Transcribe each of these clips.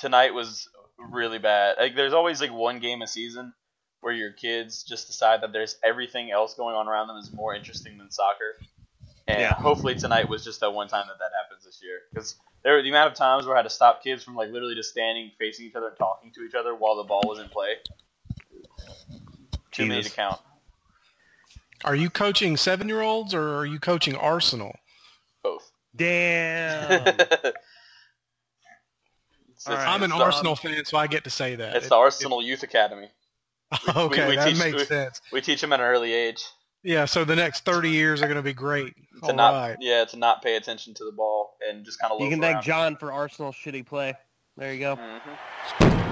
Tonight was really bad. Like, there's always like one game a season where your kids just decide that there's everything else going on around them is more interesting than soccer. And yeah. hopefully tonight was just that one time that that happens this year. Because there the amount of times where I had to stop kids from like literally just standing facing each other and talking to each other while the ball was in play. Too Jesus. many to count. Are you coaching seven year olds or are you coaching Arsenal? Both. Damn. right. I'm an Arsenal fan, so I get to say that. It's it, the Arsenal it, Youth Academy. We, okay, we, we that teach, makes sense. We teach them at an early age. Yeah, so the next 30 years are going to be great. To All not, right. Yeah, to not pay attention to the ball and just kind of You can around. thank John for Arsenal's shitty play. There you go. Mm-hmm.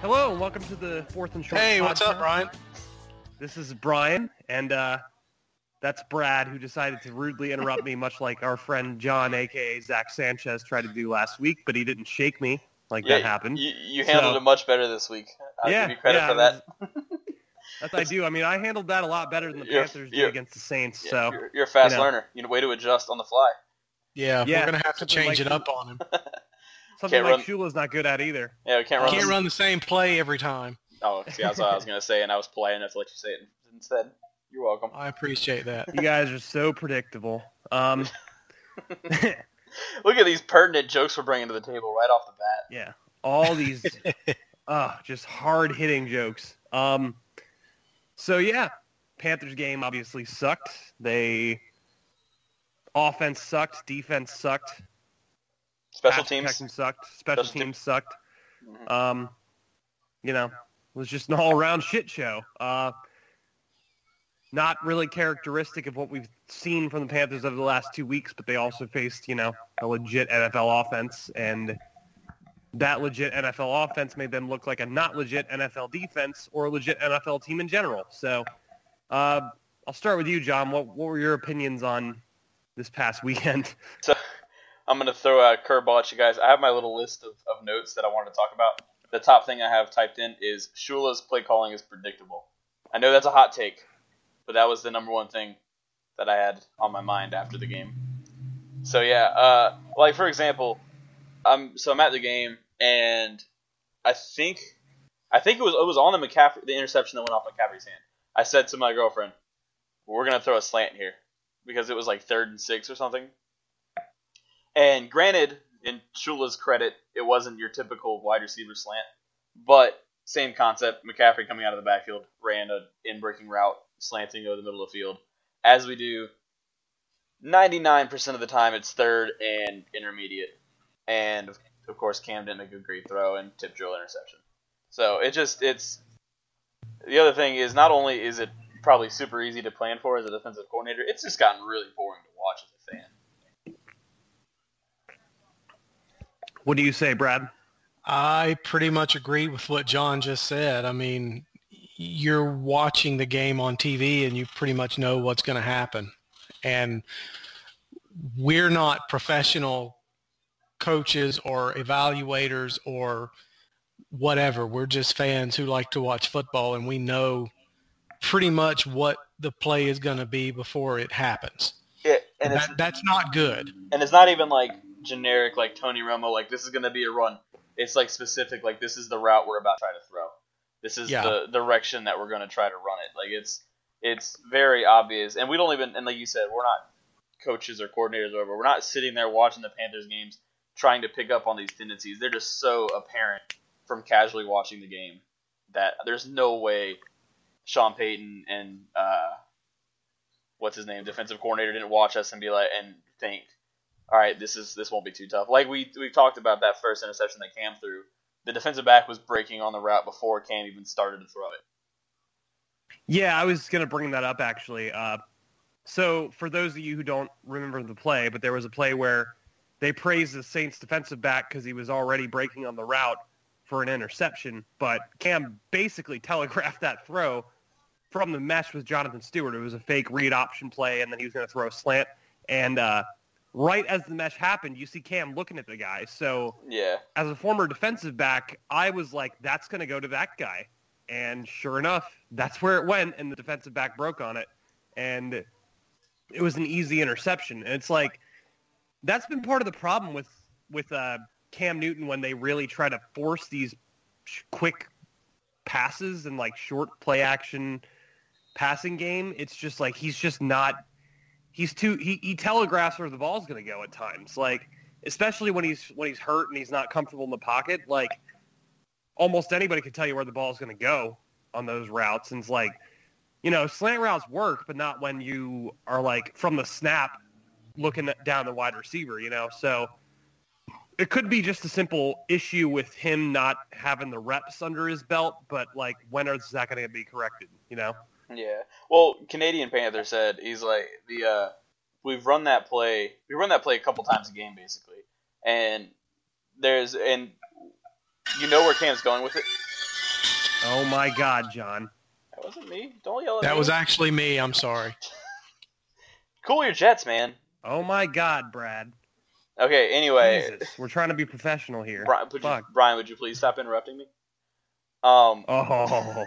Hello, and welcome to the fourth and short. Hey, podcast. what's up, Brian? This is Brian, and uh, that's Brad, who decided to rudely interrupt me, much like our friend John, aka Zach Sanchez, tried to do last week, but he didn't shake me like yeah, that happened. You, you handled So- it much better this week. I'll Yeah, give you credit yeah, for that. That's I do. I mean, I handled that a lot better than the You're- Panthers did against the Saints. So you're, you're a fast you know. learner. You know, way to adjust on the fly. Yeah, Yeah, we're going to have to change like it up on him. something Can't like run- Shula's not good at either. Yeah, we can't run. Can't the- run the same play every time. Oh, see, that's what I was gonna say, and I was polite enough to let you say it instead. You're welcome. I appreciate that. You guys are so predictable. Um, Look at these pertinent jokes we're bringing to the table right off the bat. yeah, all these, uh, just hard hitting jokes. Um, so yeah, Panthers game obviously sucked. They offense sucked, defense sucked, Special teams. sucked, special, Special teams sucked. Mhm. Um, you know, it was just an all around shit show. Uh, not really characteristic of what we've seen from the Panthers over the last two weeks, but they also faced, you know, a legit NFL offense, and that legit NFL offense made them look like a not legit NFL defense or a legit NFL team in general. So uh, I'll start with you, John. What, what were your opinions on this past weekend? So I'm gonna throw a curveball at you guys. I have my little list of, of notes that I wanted to talk about. The top thing I have typed in is Shula's play calling is predictable. I know that's a hot take, but that was the number one thing that I had on my mind after the game. So yeah, uh, like for example, I'm so I'm at the game and I think I think it was it was on the McCaffrey the interception that went off McCaffrey's hand. I said to my girlfriend, "We're gonna throw a slant here," because it was like third and six or something. And granted, in Shula's credit, it wasn't your typical wide receiver slant, but same concept. McCaffrey coming out of the backfield ran an in breaking route, slanting over the middle of the field, as we do. 99% of the time, it's third and intermediate, and of, course, Cam didn't make a great throw and tip drill interception. So it just it's the other thing is not only is it probably super easy to plan for as a defensive coordinator, it's just gotten really boring to watch as a fan. What do you say, Brad? I pretty much agree with what John just said. I mean, you're watching the game on TV and you pretty much know what's going to happen. And we're not professional coaches or evaluators or whatever. We're just fans who like to watch football and we know pretty much what the play is going to be before it happens. Yeah, and That, that's not good. and it's not even like generic like Tony Romo like this is gonna be a run. It's like specific like this is the route we're about to try to throw. This is Yeah. the direction that we're going to try to run it. Like it's it's very obvious, and we don't even and like you said, we're not coaches or coordinators or whatever. We're not sitting there watching the Panthers games trying to pick up on these tendencies. They're just so apparent from casually watching the game that there's no way Sean Payton and uh, what's his name, defensive coordinator, didn't watch us and be like and think, all right, this is this won't be too tough. Like we we talked about that first interception that Cam threw. The defensive back was breaking on the route before Cam even started to throw it. Yeah, I was to bring that up actually. Uh, so for those of you who don't remember the play, but there was a play where they praised the Saints defensive back because he was already breaking on the route for an interception, but Cam basically telegraphed that throw from the mesh with Jonathan Stewart. It was a fake read option play, and then he was going to throw a slant. And uh, right as the mesh happened, you see Cam looking at the guy. So Yeah, as a former defensive back, I was like, that's going to go to that guy. And sure enough, that's where it went, and the defensive back broke on it. And it was an easy interception. And it's like, that's been part of the problem with, with uh, Cam Newton when they really try to force these quick passes and like short play action passing game. It's just like he's just not he's too he, he telegraphs where the ball's going to go at times. Like especially when he's when he's hurt and he's not comfortable in the pocket, like almost anybody could tell you where the ball's going to go on those routes. And it's like, you know, slant routes work, but not when you are like from the snap looking down the wide receiver, you know. So it could be just a simple issue with him not having the reps under his belt, but like when is that going to be corrected, you know? yeah. Well, Canadian Panther said he's like the uh, we've run that play. We run that play a couple times a game basically, and there's and you know where Cam's going with it. Oh my God, John. That wasn't me. Don't yell at That me. That was actually me. I'm sorry. cool your jets, man. Oh my God, Brad. Okay. Anyway, Jesus, we're trying to be professional here. Brian, would you, Brian, would you please stop interrupting me? Um, Oh.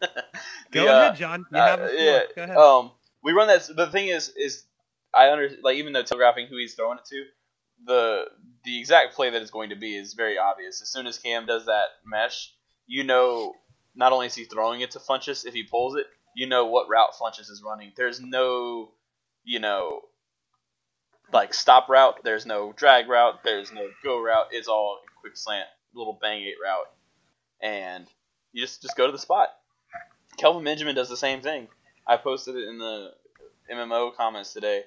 the, Go uh, ahead, John. You have uh, yeah. Go ahead. Um, we run that. The thing is, is I under like even though telegraphing who he's throwing it to, the the exact play that it's going to be is very obvious. As soon as Cam does that mesh, you know not only is he throwing it to Funchess, if he pulls it, you know what route Funchess is running. There's no, you know, like stop route. There's no drag route. There's no go route. It's all quick slant, little bang eight route, and you just just go to the spot. Kelvin Benjamin does the same thing. I posted it in the MMO comments today.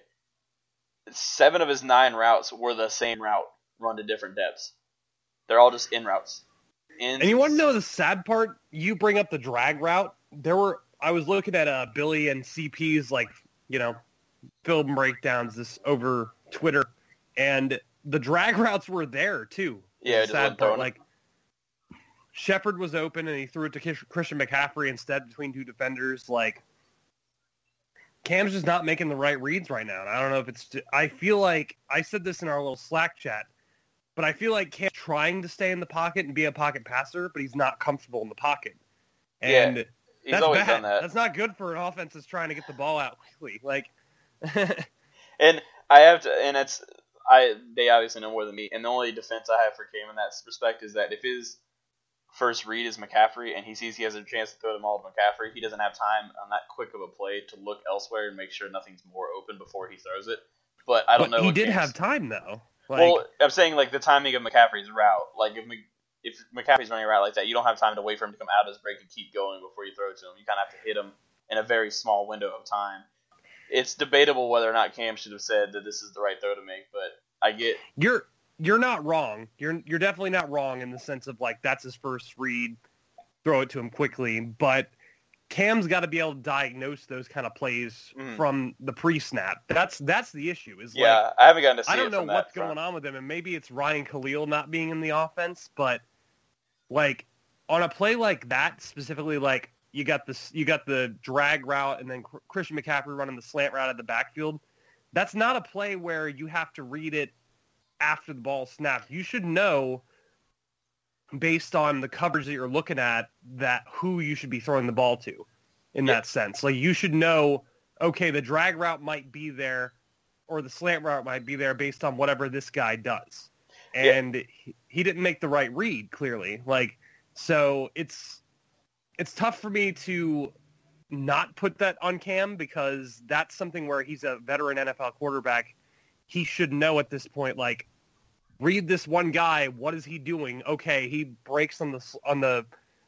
Seven of his nine routes were the same route, run to different depths. They're all just in routes. In And you want to know the sad part? You bring up the drag route. There were I was looking at uh, Billy and CP's like you know film breakdowns this over Twitter, and the drag routes were there too. Yeah, sad part. Like Shepard was open and he threw it to Christian McCaffrey instead between two defenders. Like Cam's just not making the right reads right now. And I don't know if it's. I feel like I said this in our little Slack chat, but I feel like Cam's trying to stay in the pocket and be a pocket passer, but he's not comfortable in the pocket. Yeah, And He's that's always bad. done that. That's not good for an offense that's trying to get the ball out quickly. Like, And I have to, and it's I. They obviously know more than me. And the only defense I have for Cam in that respect is that if his first read is McCaffrey and he sees he has a chance to throw the ball to McCaffrey, he doesn't have time on that quick of a play to look elsewhere and make sure nothing's more open before he throws it. But I don't but know. he did Cam's- have time though. Like, well, I'm saying like the timing of McCaffrey's route. Like if if McCaffrey's running a route like that, you don't have time to wait for him to come out of his break and keep going before you throw it to him. You kind of have to hit him in a very small window of time. It's debatable whether or not Cam should have said that this is the right throw to make, but I get you're you're not wrong. You're you're definitely not wrong in the sense of like that's his first read, throw it to him quickly. But Cam's got to be able to diagnose those kind of plays Mhm. from the pre-snap. That's that's the issue. Is yeah. like I haven't gotten to see I don't know what's front. going on with him, and maybe it's Ryan Kalil not being in the offense, but like on a play like that specifically, like you got this, you got the drag route, and then Christian McCaffrey running the slant route at the backfield. That's not a play where you have to read it after the ball snapped. You should know based on the coverage that you're looking at that who you should be throwing the ball to in Yeah. that sense. Like you should know, okay, the drag route might be there or the slant route might be there based on whatever this guy does. Yeah. And he, he didn't make the right read clearly. Like so it's it's tough for me to not put that on Cam because that's something where he's a veteran NFL quarterback. He should know at this point, like, read this one guy. What is he doing? Okay, he breaks on the on the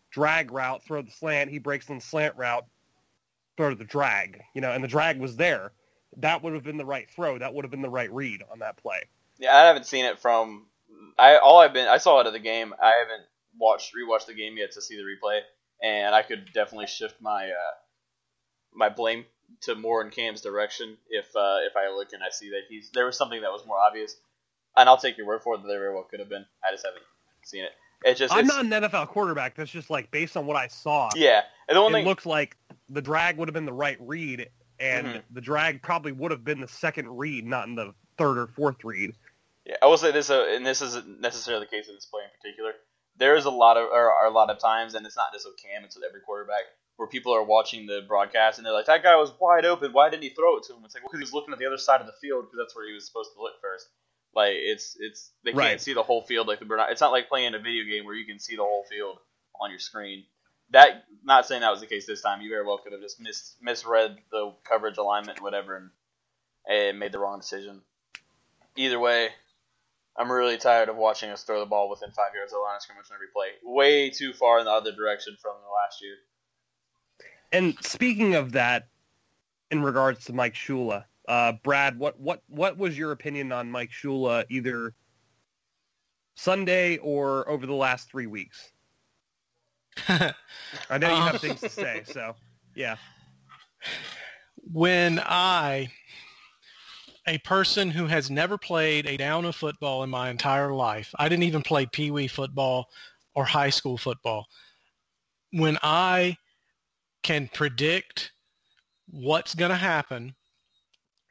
drag route, throw the slant. He breaks on the slant route, throw the drag. You know, and the drag was there. That would have been the right throw. That would have been the right read on that play. Yeah, I haven't seen it from. I all I've been I saw it at the game. I haven't watched rewatched the game yet to see the replay, and I could definitely shift my uh, my blame to more in Cam's direction if uh, if I look and I see that he's there was something that was more obvious, and I'll take your word for it that there very well could have been. I just haven't seen it. It just I'm not an NFL quarterback. That's just like based on what I saw. yeah. And the one it thing looks like the drag would have been the right read, and Mhm. the drag probably would have been the second read, not in the third or fourth read. Yeah, I will say this, uh, and this isn't necessarily the case in this play in particular. There is a lot of, or are a lot of times, and it's not just with Cam; it's with every quarterback, where people are watching the broadcast and they're like, "That guy was wide open. Why didn't he throw it to him?" It's like, well, because he was looking at the other side of the field because that's where he was supposed to look first. Like it's it's they can't Right. see the whole field like the Bernard. It's not like playing a video game where you can see the whole field on your screen. That not saying that was the case this time. You very well could have just mis, misread the coverage alignment, whatever, and, and made the wrong decision. Either way, I'm really tired of watching us throw the ball within five yards of the line of scrimmage on every play. Way too far in the other direction from the last year. And speaking of that, in regards to Mike Shula, uh, Brad, what what what was your opinion on Mike Shula either Sunday or over the last three weeks? I know you have Um, things to say, so yeah. when I, a person who has never played a down of football in my entire life, I didn't even play pee wee football or high school football. When I can predict what's going to happen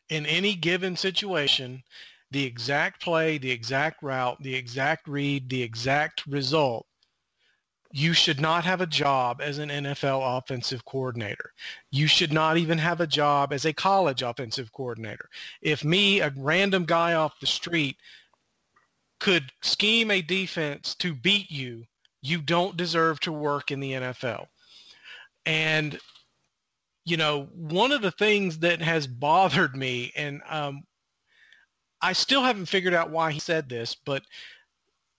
in any given situation, the exact play, the exact route, the exact read, the exact result, you should not have a job as an NFL offensive coordinator. You should not even have a job as a college offensive coordinator. If me, a random guy off the street, could scheme a defense to beat you, you don't deserve to work in the NFL. And, you know, one of the things that has bothered me, and um, I still haven't figured out why he said this, but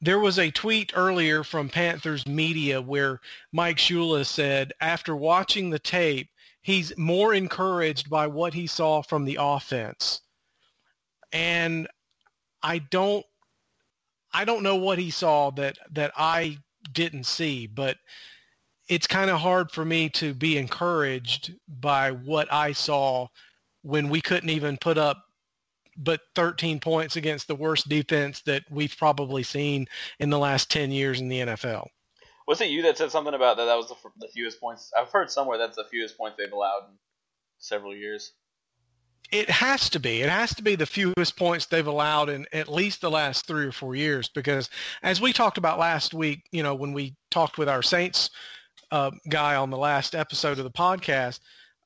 there was a tweet earlier from Panthers media where Mike Shula said, after watching the tape, he's more encouraged by what he saw from the offense. And I don't I don't know what he saw that that I didn't see, but it's kind of hard for me to be encouraged by what I saw when we couldn't even put up but 13 points against the worst defense that we've probably seen in the last 10 years in the NFL. Was it you that said something about that? That was the, f- the fewest points. I've heard somewhere that's the fewest points they've allowed in several years. It has to be. It has to be the fewest points they've allowed in at least the last three or four years because as we talked about last week, you know, when we talked with our Saints uh, guy on the last episode of the podcast,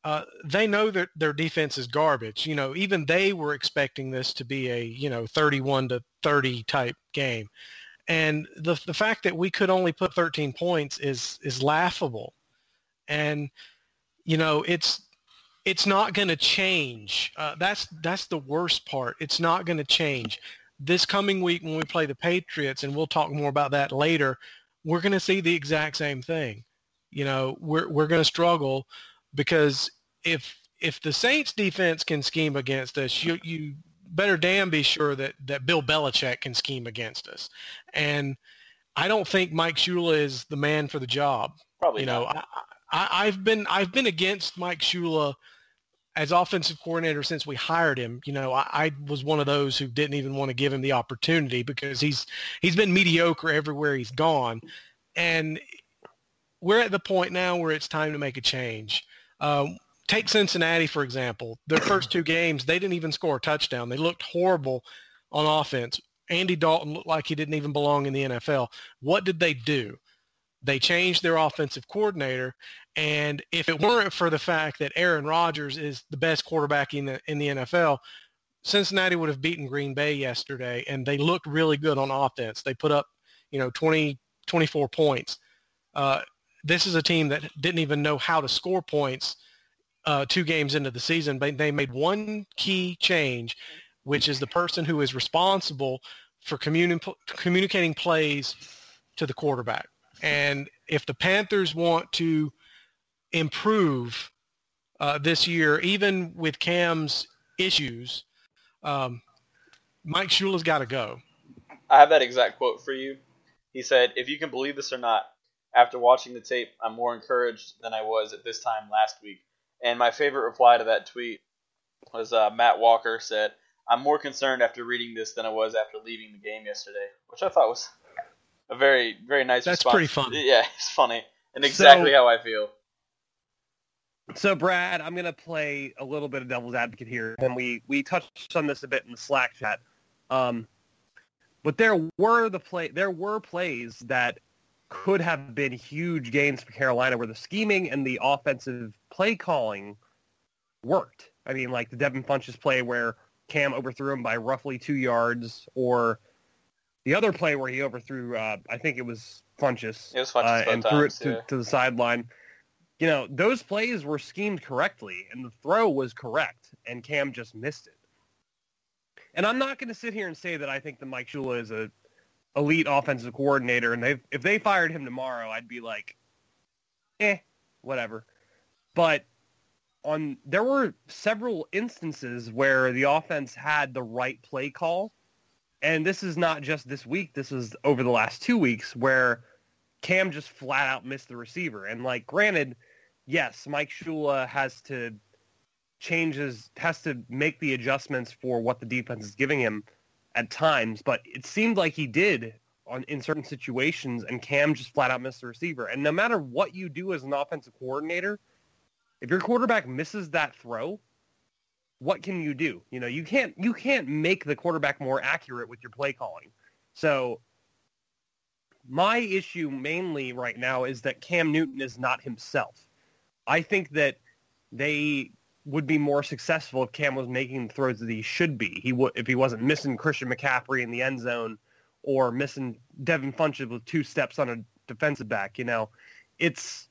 uh, they know that their defense is garbage. You know, even they were expecting this to be a, you know, 31 to 30 type game. And the, the fact that we could only put 13 points is, is laughable. And, you know, it's, it's not going to change. Uh, that's that's the worst part. It's not going to change. This coming week when we play the Patriots, and we'll talk more about that later, we're going to see the exact same thing. You know, we're we're going to struggle because if if the Saints defense can scheme against us, you you better damn be sure that that Bill Belichick can scheme against us. And I don't think Mike Shula is the man for the job Probably you know, not. I, I, I've been I've been against Mike Shula as offensive coordinator since we hired him. You know, I, I was one of those who didn't even want to give him the opportunity because he's he's been mediocre everywhere he's gone, and we're at the point now where it's time to make a change. Um, take Cincinnati for example. Their first two games, they didn't even score a touchdown. They looked horrible on offense. Andy Dalton looked like he didn't even belong in the NFL. What did they do? They changed their offensive coordinator, and if it weren't for the fact that Aaron Rodgers is the best quarterback in the in the NFL, Cincinnati would have beaten Green Bay yesterday, and they looked really good on offense. They put up, you know, 20, 24 points. Uh, this is a team that didn't even know how to score points uh, two games into the season, but they made one key change, which is the person who is responsible for communi- communicating plays to the quarterback. And if the Panthers want to improve uh, this year, even with Cam's issues, um, Mike Shula's got to go. I have that exact quote for you. He said, "If you can believe this or not, after watching the tape, I'm more encouraged than I was at this time last week." And my favorite reply to that tweet was uh, Matt Walker said, "I'm more concerned after reading this than I was after leaving the game yesterday," which I thought was a very very nice. That's response. pretty funny. Yeah, it's funny and exactly So- how I feel. So, Brad, I'm going to play a little bit of devil's advocate here, and we we touched on this a bit in the Slack chat. Um, but there were the play there were plays that could have been huge gains for Carolina, where the scheming and the offensive play calling worked. I mean, like the Devin Funchess play where Cam overthrew him by roughly two yards, or the other play where he overthrew, uh, I think it was Funchess, It was Funchess uh, and threw it to, yeah. to the sideline. You know, those plays were schemed correctly, and the throw was correct, and Cam just missed it. And I'm not going to sit here and say that I think that Mike Shula is a elite offensive coordinator, and they if they fired him tomorrow, I'd be like, eh, whatever. But on there were several instances where the offense had the right play call, and this is not just this week. This is over the last two weeks where Cam just flat out missed the receiver. And like, granted, yes, Mike Shula has to change his has to make the adjustments for what the defense is giving him at times, but it seemed like he did on in certain situations, and Cam just flat out missed the receiver. And no matter what you do as an offensive coordinator, if your quarterback misses that throw, what can you do? You know, you can't you can't make the quarterback more accurate with your play calling. So my issue mainly right now is that Cam Newton is not himself. I think that they would be more successful if Cam was making the throws that he should be. He would if he wasn't missing Christian McCaffrey in the end zone or missing Devin Funchess with two steps on a defensive back. You know, it's.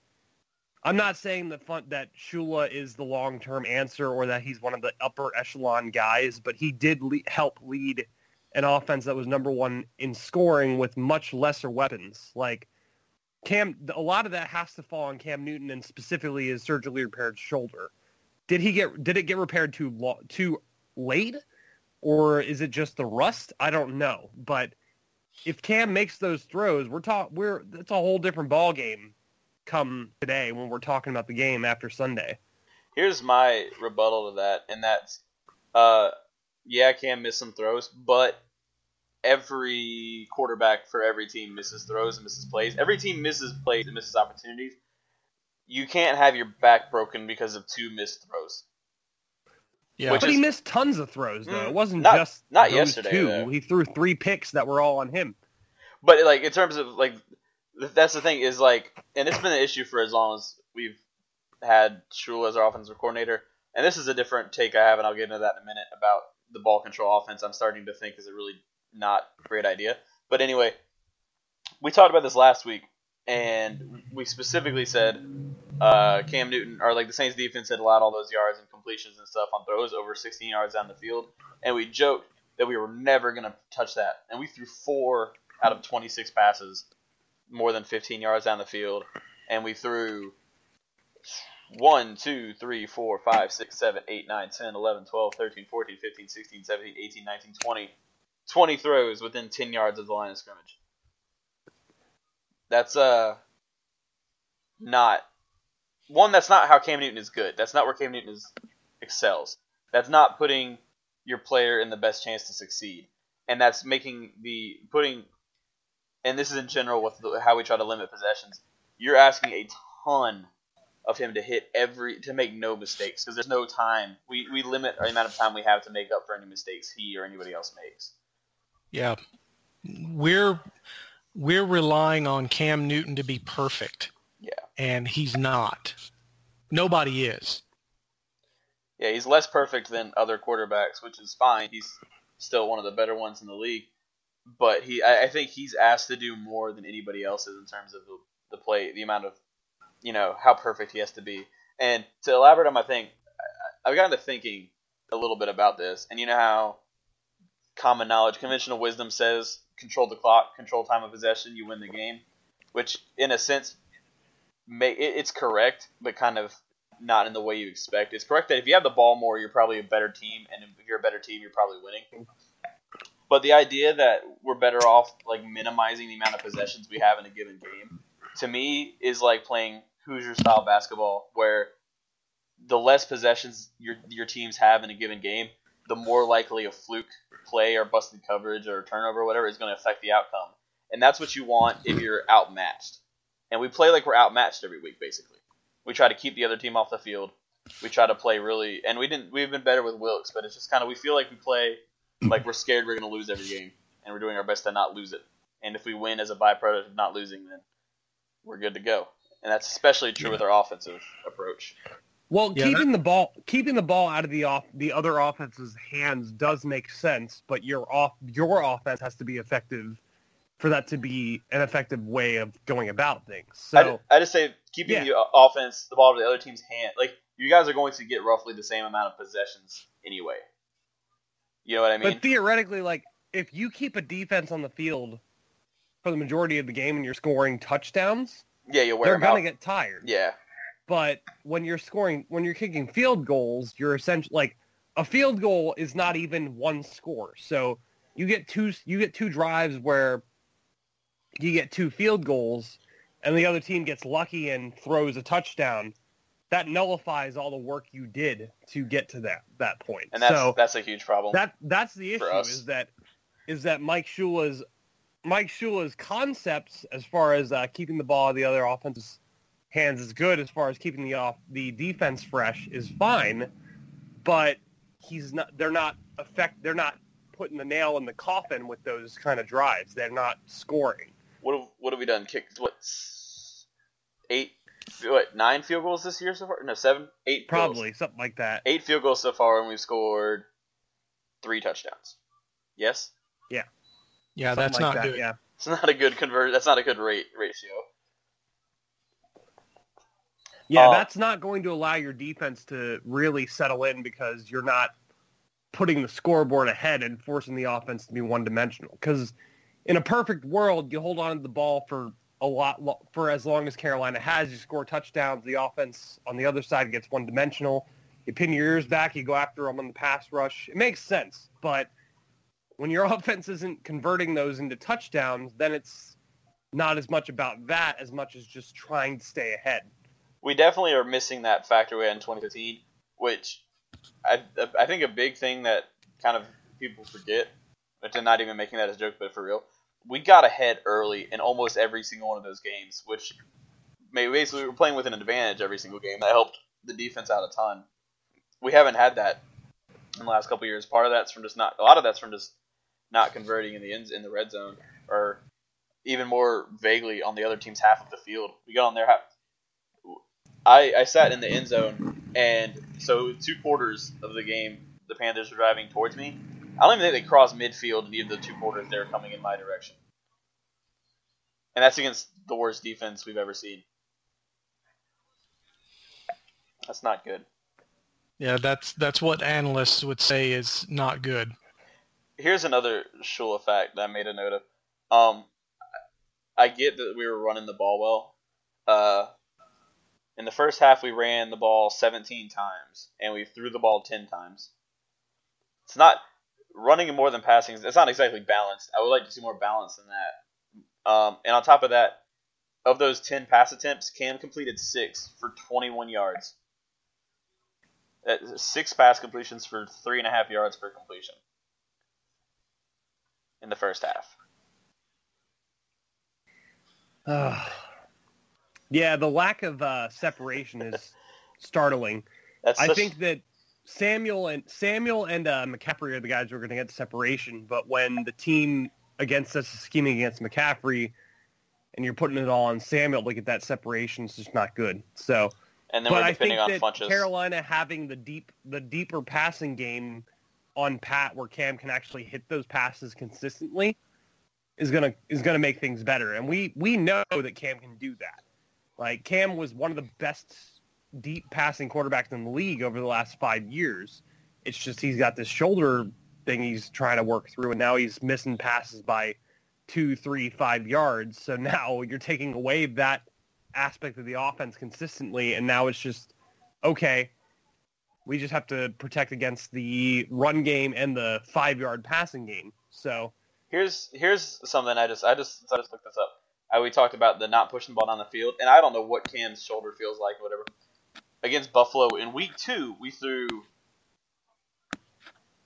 I'm not saying that fun, that Shula is the long term answer or that he's one of the upper echelon guys, but he did le- help lead an offense that was number one in scoring with much lesser weapons. Like Cam, a lot of that has to fall on Cam Newton and specifically his surgically repaired shoulder. Did he get? Did it get repaired too lo- too late, or is it just the rust? I don't know. But if Cam makes those throws, we're talk we're it's a whole different ball game come today when we're talking about the game after Sunday. Here's my rebuttal to that, and that's, uh, yeah, Cam missed some throws, but every quarterback for every team misses throws and misses plays. Every team misses plays and misses opportunities. You can't have your back broken because of two missed throws. Yeah. Which But is- he missed tons of throws though. Mm, it wasn't not- just not those yesterday, two. though. He threw three picks that were all on him. But like in terms of like, that's the thing is like, and it's been an issue for as long as we've had Shula as our offensive coordinator. And this is a different take I have, and I'll get into that in a minute about the ball control offense. I'm starting to think is a really not great idea. But anyway, we talked about this last week, and we specifically said uh, Cam Newton or like the Saints defense had allowed all those yards and completions and stuff on throws over 16 yards down the field, and we joked that we were never gonna touch that, and we threw four out of 26 passes more than 15 yards down the field, and we threw 1, 2, 3, 4, 5, 6, 7, 8, 9, 10, 11, 12, 13, 14, 15, 16, 17, 18, 19, 20. 20 throws within 10 yards of the line of scrimmage. That's uh not one that's not how Cam Newton is good. That's not where Cam Newton is excels. That's not putting your player in the best chance to succeed. And that's making the putting and this is in general with the, how we try to limit possessions. You're asking a ton of him to hit every to make no mistakes because there's no time. We we limit the amount of time we have to make up for any mistakes he or anybody else makes. Yeah. We're we're relying on Cam Newton to be perfect. Yeah. And he's not. Nobody is. Yeah, he's less perfect than other quarterbacks, which is fine. He's still one of the better ones in the league. But he, I, I think he's asked to do more than anybody else is in terms of the, the play, the amount of you know how perfect he has to be. And to elaborate on my thing, I- I've gotten to thinking a little bit about this, and you know how common knowledge, conventional wisdom says control the clock, control time of possession, you win the game, which in a sense, it's correct, but kind of not in the way you expect. It's correct that if you have the ball more, you're probably a better team, and if you're a better team, you're probably winning. But the idea that we're better off like minimizing the amount of possessions we have in a given game, to me, is like playing Hoosier style basketball, where the less possessions your your teams have in a given game, the more likely a fluke play or busted coverage or turnover or whatever is going to affect the outcome. And that's what you want if you're outmatched. And we play like we're outmatched every week, basically. We try to keep the other team off the field. We try to play really, and we didn't. We've been better with Wilks, but it's just kind of we feel like we play hmm. like we're scared we're going to lose every game, and we're doing our best to not lose it. And if we win as a byproduct of not losing, then we're good to go. And that's especially true with our offensive approach. Well, Yeah, keeping the ball keeping the ball out of the off the other offense's hands does make sense, but your off your offense has to be effective for that to be an effective way of going about things. So I, I just say keeping Yeah. the offense, the ball to the other team's hand. Like you guys are going to get roughly the same amount of possessions anyway. You know what I mean? But theoretically, like if you keep a defense on the field for the majority of the game and you're scoring touchdowns, yeah, you wear they're gonna get tired. yeah, But when you're scoring, when you're kicking field goals, you're essentially like a field goal is not even one score. So you get two, you get two drives where you get two field goals, and the other team gets lucky and throws a touchdown. That nullifies all the work you did to get to that that point. and that's so that's a huge problem. that that's the issue is that is that Mike Shula's Mike Shula's concepts as far as uh, keeping the ball in the other offense's hands is good as far as keeping the off the defense fresh is fine, but he's not. They're not affect. They're not putting the nail in the coffin with those kind of drives. They're not scoring. What have we done? Kicked what eight, what nine field goals this year so far? No, seven, eight, field goals. Probably something like that. eight field goals so far, and we've scored three touchdowns. Yes, Yeah, Something that's like not that, good. Yeah. it's not a good convert. That's not a good rate ratio. Yeah, Uh, that's not going to allow your defense to really settle in because you're not putting the scoreboard ahead and forcing the offense to be one-dimensional. Because in a perfect world, you hold on to the ball for a lot lo- for as long as Carolina has. You score touchdowns. The offense on the other side gets one-dimensional. You pin your ears back. You go after them on the pass rush. It makes sense, but when your offense isn't converting those into touchdowns, then it's not as much about that as much as just trying to stay ahead. we definitely are missing that factor we had in 2015, which I I think a big thing that kind of people forget, but not even making that as a joke, but for real, we got ahead early in almost every single one of those games, which basically we were playing with an advantage every single game. That helped the defense out a ton. We haven't had that in the last couple years. Part of that's from just not a lot of that's from just not converting in the ends in the red zone, or even more vaguely on the other team's half of the field. We got on their half. I, I sat in the end zone, and so two quarters of the game, the Panthers were driving towards me. I don't even think they crossed midfield in either of the two quarters. They were coming in my direction, and that's against the worst defense we've ever seen. That's not good. Yeah, that's that's what analysts would say is not good. Here's another Shula fact that I made a note of. Um, I get that we were running the ball well. Uh, in the first half, we ran the ball 17 times, and we threw the ball 10 times. It's not running more than passing. It's not exactly balanced. I would like to see more balance than that. Um, and on top of that, of those 10 pass attempts, Cam completed six for 21 yards. That's six pass completions for three and a half yards per completion in the first half. Ugh. yeah, the lack of uh, separation is startling. That's I think that Samuel and Samuel and uh, McCaffrey are the guys who are going to get separation. But when the team against us is scheming against McCaffrey, and you're putting it all on Samuel to get that separation, it's just not good. So, and then but we're I think that Funchess. Carolina having the deep, the deeper passing game on Pat, where Cam can actually hit those passes consistently, is gonna is gonna make things better. And we we know that Cam can do that. Like Cam was one of the best deep passing quarterbacks in the league over the last five years. It's just he's got this shoulder thing he's trying to work through, and now he's missing passes by two, three, five yards. So now you're taking away that aspect of the offense consistently, and now it's just okay. We just have to protect against the run game and the five yard passing game. So Here's here's something I just I just I just looked this up. I, we talked about the not pushing the ball down the field, and I don't know what Cam's shoulder feels like, whatever. Against Buffalo in week two, we threw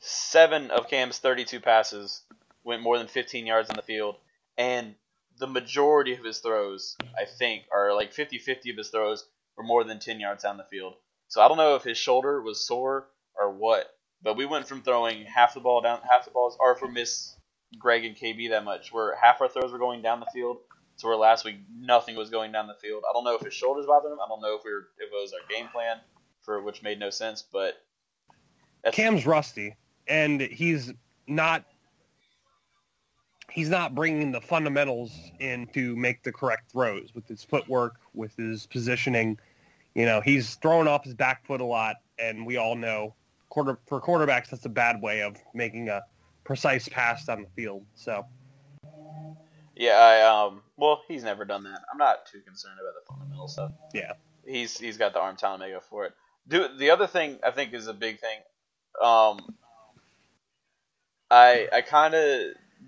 seven of Cam's 32 passes went more than 15 yards on the field, and the majority of his throws, I think, are like 50-50 of his throws were more than 10 yards down the field. So I don't know if his shoulder was sore or what, but we went from throwing half the ball down, half the balls, or we miss Greg and KB that much, where half our throws were going down the field, to where last week nothing was going down the field. I don't know if his shoulders bothered him. I don't know if we were, if it was our game plan for which made no sense, but Cam's rusty, and he's not he's not bringing the fundamentals in to make the correct throws with his footwork, with his positioning. You know, he's throwing off his back foot a lot, and we all know quarter for quarterbacks that's a bad way of making a precise pass down the field. So yeah, I um, well, he's never done that. I'm not too concerned about the fundamental stuff. yeah, he's he's got the arm talent to make up for it. Do the other thing I think is a big thing. Um, I I kind of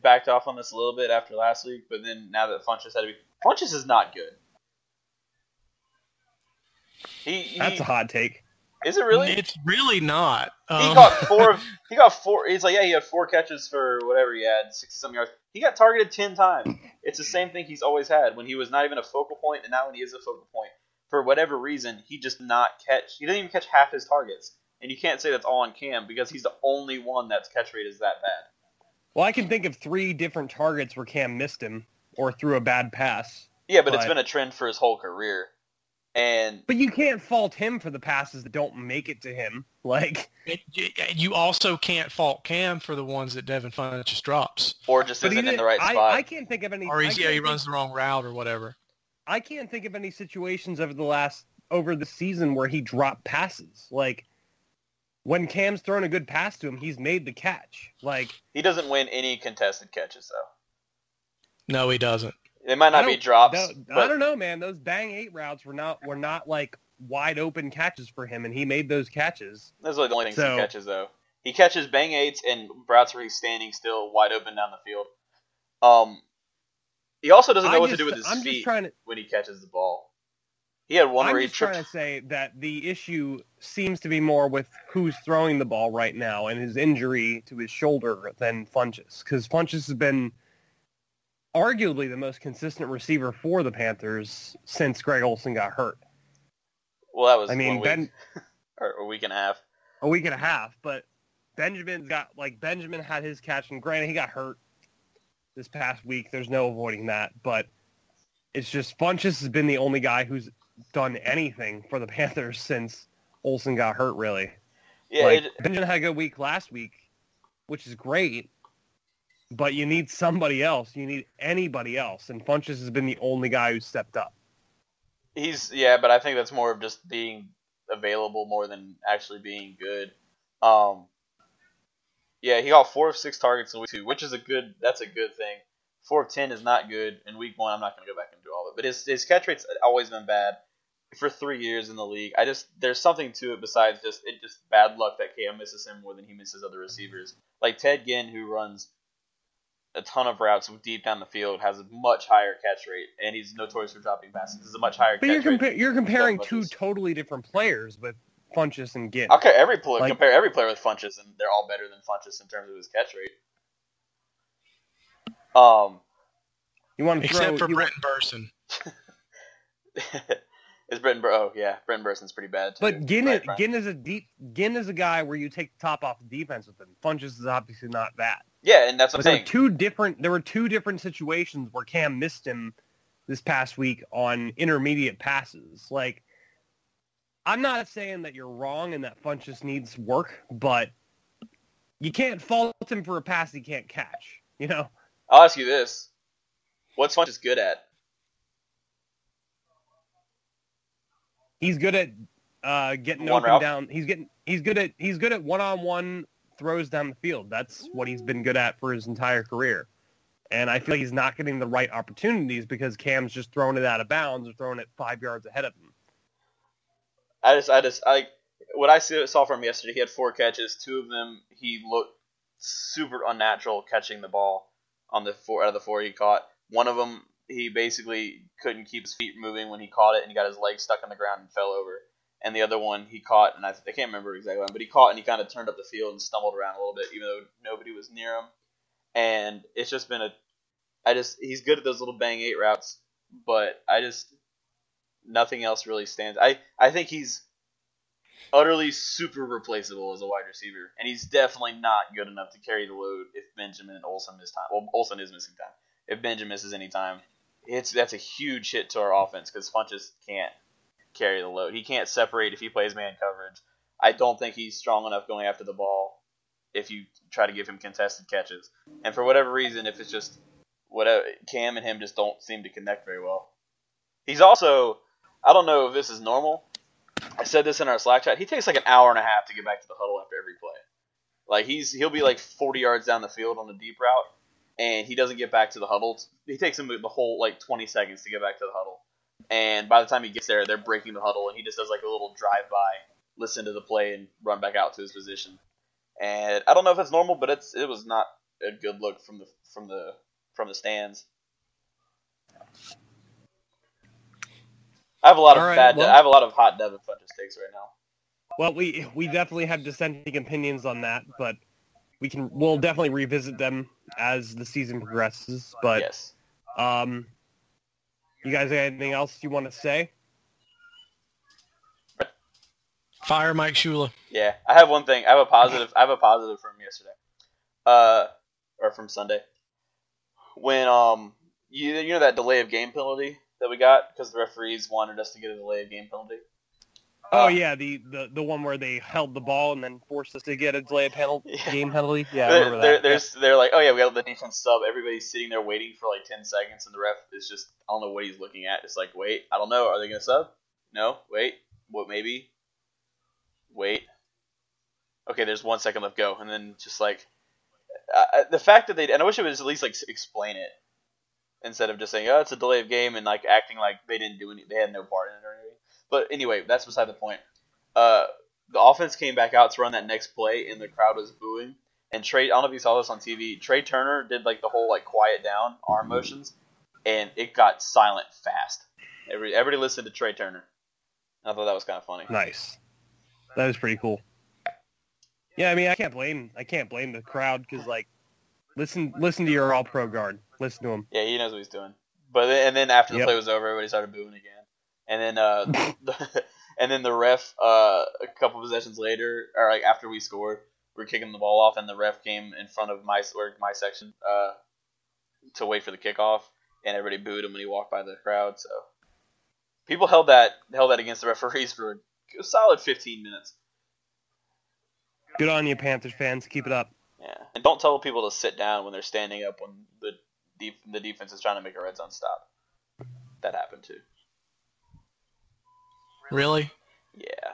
backed off on this a little bit after last week, but then now that Funchess had to be Funchess is not good. He, he that's a hot take. Is it really? It's really not. he Um, got four. of- he got four. He's like, yeah, he had four catches for whatever he had, sixty some yards. He got targeted ten times. It's the same thing he's always had when he was not even a focal point, and now when he is a focal point, for whatever reason, he just not catch. He didn't even catch half his targets, and you can't say that's all on Cam because he's the only one that's catch rate is that bad. Well, I can think of three different targets where Cam missed him or threw a bad pass. Yeah, but it's been a trend for his whole career, and But you can't fault him for the passes that don't make it to him. Like, it- you- you also can't fault Cam for the ones that Devin Funchess just drops, or just but he isn't in the right I, spot. I can't think of any. or I he's, yeah, he runs the wrong route or whatever. I can't think of any situations over the last over the season where he dropped passes. Like when Cam's thrown a good pass to him, he's made the catch. Like he doesn't win any contested catches though. No, he doesn't. They might not be drops. I don't know, man. Those bang eight routes were not were not like wide open catches for him, and he made those catches. Those are the only things So- he catches, though. He catches bang eights and routes where he's standing still, wide open down the field. Um, he also doesn't know I what just, to do with his I'm feet to. when he catches the ball. He had one I'm where he just tripped. trying to say that the issue seems to be more with who's throwing the ball right now and his injury to his shoulder than Funchess, because Funchess has been arguably the most consistent receiver for the Panthers since Greg Olsen got hurt. Well, that was I mean, Ben or a week and a half. a week and a half, but Benjamin's got like Benjamin had his catch, and granted he got hurt this past week. There's no avoiding that, but it's just Funchess has been the only guy who's done anything for the Panthers since Olsen got hurt. Really. Yeah, like, it, Benjamin had a good week last week, which is great. But you need somebody else. You need anybody else, and Funchess has been the only guy who stepped up. he's yeah, but I think that's more of just being available more than actually being good. Um, yeah, he got four of six targets in week two, which is a good. That's a good thing. Four of ten is not good. In week one, I'm not going to go back and do all of it, but his his catch rate's always been bad for three years in the league. I just there's something to it besides just it just bad luck that Cam misses him more than he misses other receivers. Like Ted Ginn, who runs a ton of routes deep down the field, has a much higher catch rate, and he's notorious for dropping passes. It's a much higher But catch you're, rate. compa- you're comparing two totally different players with Funchess and Ginn. Okay, every player Like- compare every player with Funchess, and they're all better than Funchess in terms of his catch rate. Um, You want to throw Except for you, Brenton Bersin. is Brenton? Bur- oh yeah, Brenton Bersin's pretty bad too. But Ginn, Right, is, Ginn is a deep. Ginn is a guy where you take the top off the defense with him. Funchess is obviously not that. Yeah, and that's what But I'm saying. two different. There were two different situations where Cam missed him this past week on intermediate passes. Like, I'm not saying that you're wrong and that Funchess needs work, but you can't fault him for a pass he can't catch. You know, I'll ask you this: What's Funchess good at? he's good at uh, getting One open route. down. He's getting he's good at he's good at one on one throws down the field. That's what he's been good at for his entire career. And I feel like he's not getting the right opportunities because Cam's just throwing it out of bounds or throwing it five yards ahead of him. I just, I just, I what I saw from yesterday. He had four catches. Two of them, he looked super unnatural catching the ball on the four out of the four he caught. One of them, he basically couldn't keep his feet moving when he caught it, and he got his legs stuck on the ground and fell over. And the other one, he caught, and I, I can't remember exactly, when, but he caught and he kind of turned up the field and stumbled around a little bit, even though nobody was near him. And it's just been a, I just, he's good at those little bang eight routes, but I just, nothing else really stands. I, I think he's utterly super replaceable as a wide receiver, and he's definitely not good enough to carry the load if Benjamin and Olsen miss time. Well, Olsen is missing time. If Benjamin misses any time, it's that's a huge hit to our offense because Funchess can't carry the load. He can't separate if he plays man coverage. I don't think he's strong enough going after the ball if you try to give him contested catches. And for whatever reason, if it's just whatever Cam and him just don't seem to connect very well. He's also I don't know if this is normal. I said this in our Slack chat. He takes like an hour and a half to get back to the huddle after every play. Like he's he'll be like 40 yards down the field on the deep route, and he doesn't get back to the huddle. He takes him the whole like 20 seconds to get back to the huddle. And by the time he gets there, they're breaking the huddle, and he just does like a little drive by, listen to the play, and run back out to his position. And I don't know if that's normal, but it's it was not a good look from the from the from the stands. I have a lot of right, bad. well- I have a lot of hot Devin Funchess takes right now. Well, we we definitely have dissenting opinions on that, but we can we'll definitely revisit them as the season progresses. But yes. um, you guys got anything else you want to say? Fire Mike Shula. Yeah, I have one thing. I have a positive. I have a positive from yesterday, uh, or from Sunday, when um, you you know that delay of game penalty that we got because the referees wanted us to get a delay of game penalty. Oh yeah, the, the the one where they held the ball and then forced us to get a delay penalty Yeah. game penalty. Yeah, I remember there- that. there's they're like, oh yeah, we got the defense sub. Everybody's sitting there waiting for like ten seconds, and the ref is just I don't know what he's looking at. It's like, wait, I don't know. Are they gonna sub? No, wait, what? Maybe. Wait. Okay, there's one second left. Go, and then just like uh, the fact that they and I wish it was at least like explain it instead of just saying, oh, it's a delay of game and like acting like they didn't do any, they had no part in it. But anyway, that's beside the point. Uh, the offense came back out to run that next play, and the crowd was booing. And Trai, I don't know if you saw this on TV. Trai Turner did like the whole like quiet down arm motions, and it got silent fast. Every everybody listened to Trai Turner. I thought that was kind of funny. Nice. That was pretty cool. Yeah, I mean, I can't blame I can't blame the crowd because like, listen listen to your All Pro guard. Listen to him. Yeah, he knows what he's doing. But then, and then after the Yep. play was over, everybody started booing again. And then uh, the, and then the ref uh, a couple possessions later, or like after we scored, we are kicking the ball off, and the ref came in front of my or my section uh, to wait for the kickoff, and everybody booed him when he walked by the crowd. So people held that held that against the referees for a solid 15 minutes. Good on you, Panthers fans. Keep it up. Yeah, and don't tell people to sit down when they're standing up when the the defense is trying to make a red zone stop. That happened too. Really? Yeah.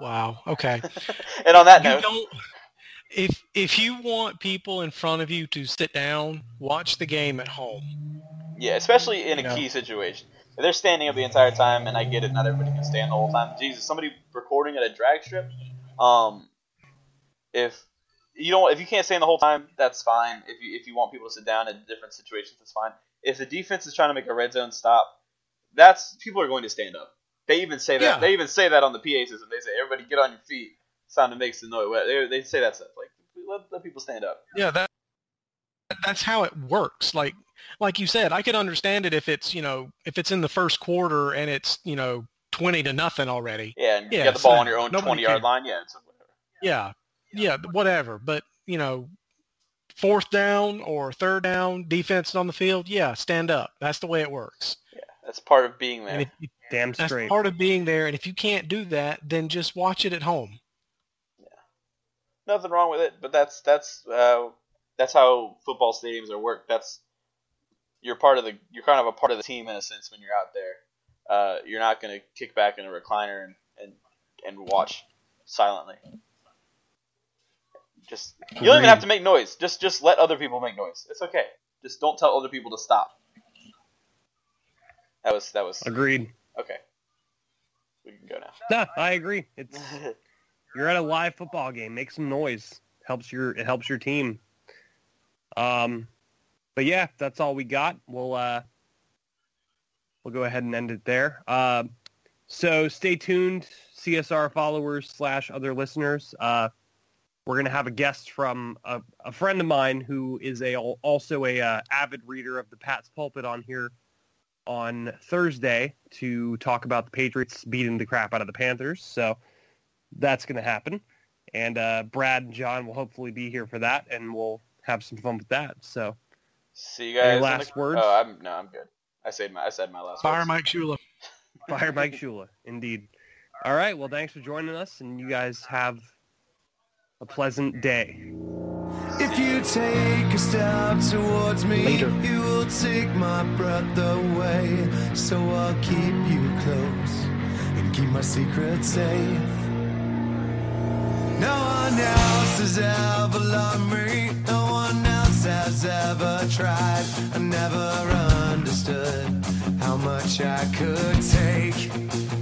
Wow. Okay. And on that you note, don't. If if you want people in front of you to sit down, watch the game at home. yeah, especially in a Yeah. key situation. If they're standing up the entire time, and I get it, not everybody can stand the whole time. Jesus, somebody recording at a drag strip. Um, if you don't, if you can't stand the whole time, that's fine. If you if you want people to sit down in different situations, that's fine. If the defense is trying to make a red zone stop, that's people are going to stand up. They even say that. Yeah. They even say that on the PA system. They say, "Everybody, get on your feet." Sound time to make some noise. They, they say that stuff. Like, let, let people stand up. Yeah, that that's how it works. Like like you said, I could understand it if it's you know if it's in the first quarter and it's you know twenty to nothing already. Yeah, and you Yeah, got the ball so on your own twenty yard line. Yeah, it's whatever. Yeah, yeah, whatever. But you know, fourth down or third down, defense on the field. Yeah, stand up. That's the way it works. That's part of being there. And if, Damn that's straight. part of being there. And if you can't do that, then just watch it at home. Yeah. Nothing wrong with it, but that's that's uh, that's how football stadiums are work. That's you're part of the you're kind of a part of the team in a sense when you're out there. uh, you're not going to kick back in a recliner and, and and watch silently. Just you don't even have to make noise. Just just let other people make noise. It's okay. Just don't tell other people to stop. That was that was Agreed. okay. We can go now. I agree. It's you're at a live football game. Make some noise. Helps your it helps your team. Um, but yeah, that's all we got. We'll uh, we'll go ahead and end it there. Um, so stay tuned, CSR followers slash other listeners. Uh, we're gonna have a guest from a, a friend of mine who is a also a uh, avid reader of the Pat's Pulpit on here on Thursday to talk about the Patriots beating the crap out of the Panthers. So that's going to happen. And uh, Brad and Jon will hopefully be here for that, and we'll have some fun with that. So See you guys. in last the- words? Oh, I'm no, I'm good. I said my I said my last Fire words. Mike Shula. fire Mike Shula, indeed. All right. Well, thanks for joining us, and you guys have a pleasant day. Take a step towards me, Later. you will take my breath away. So I'll keep you close and keep my secret safe. No one else has ever loved me. No one else has ever tried. I never understood how much I could take.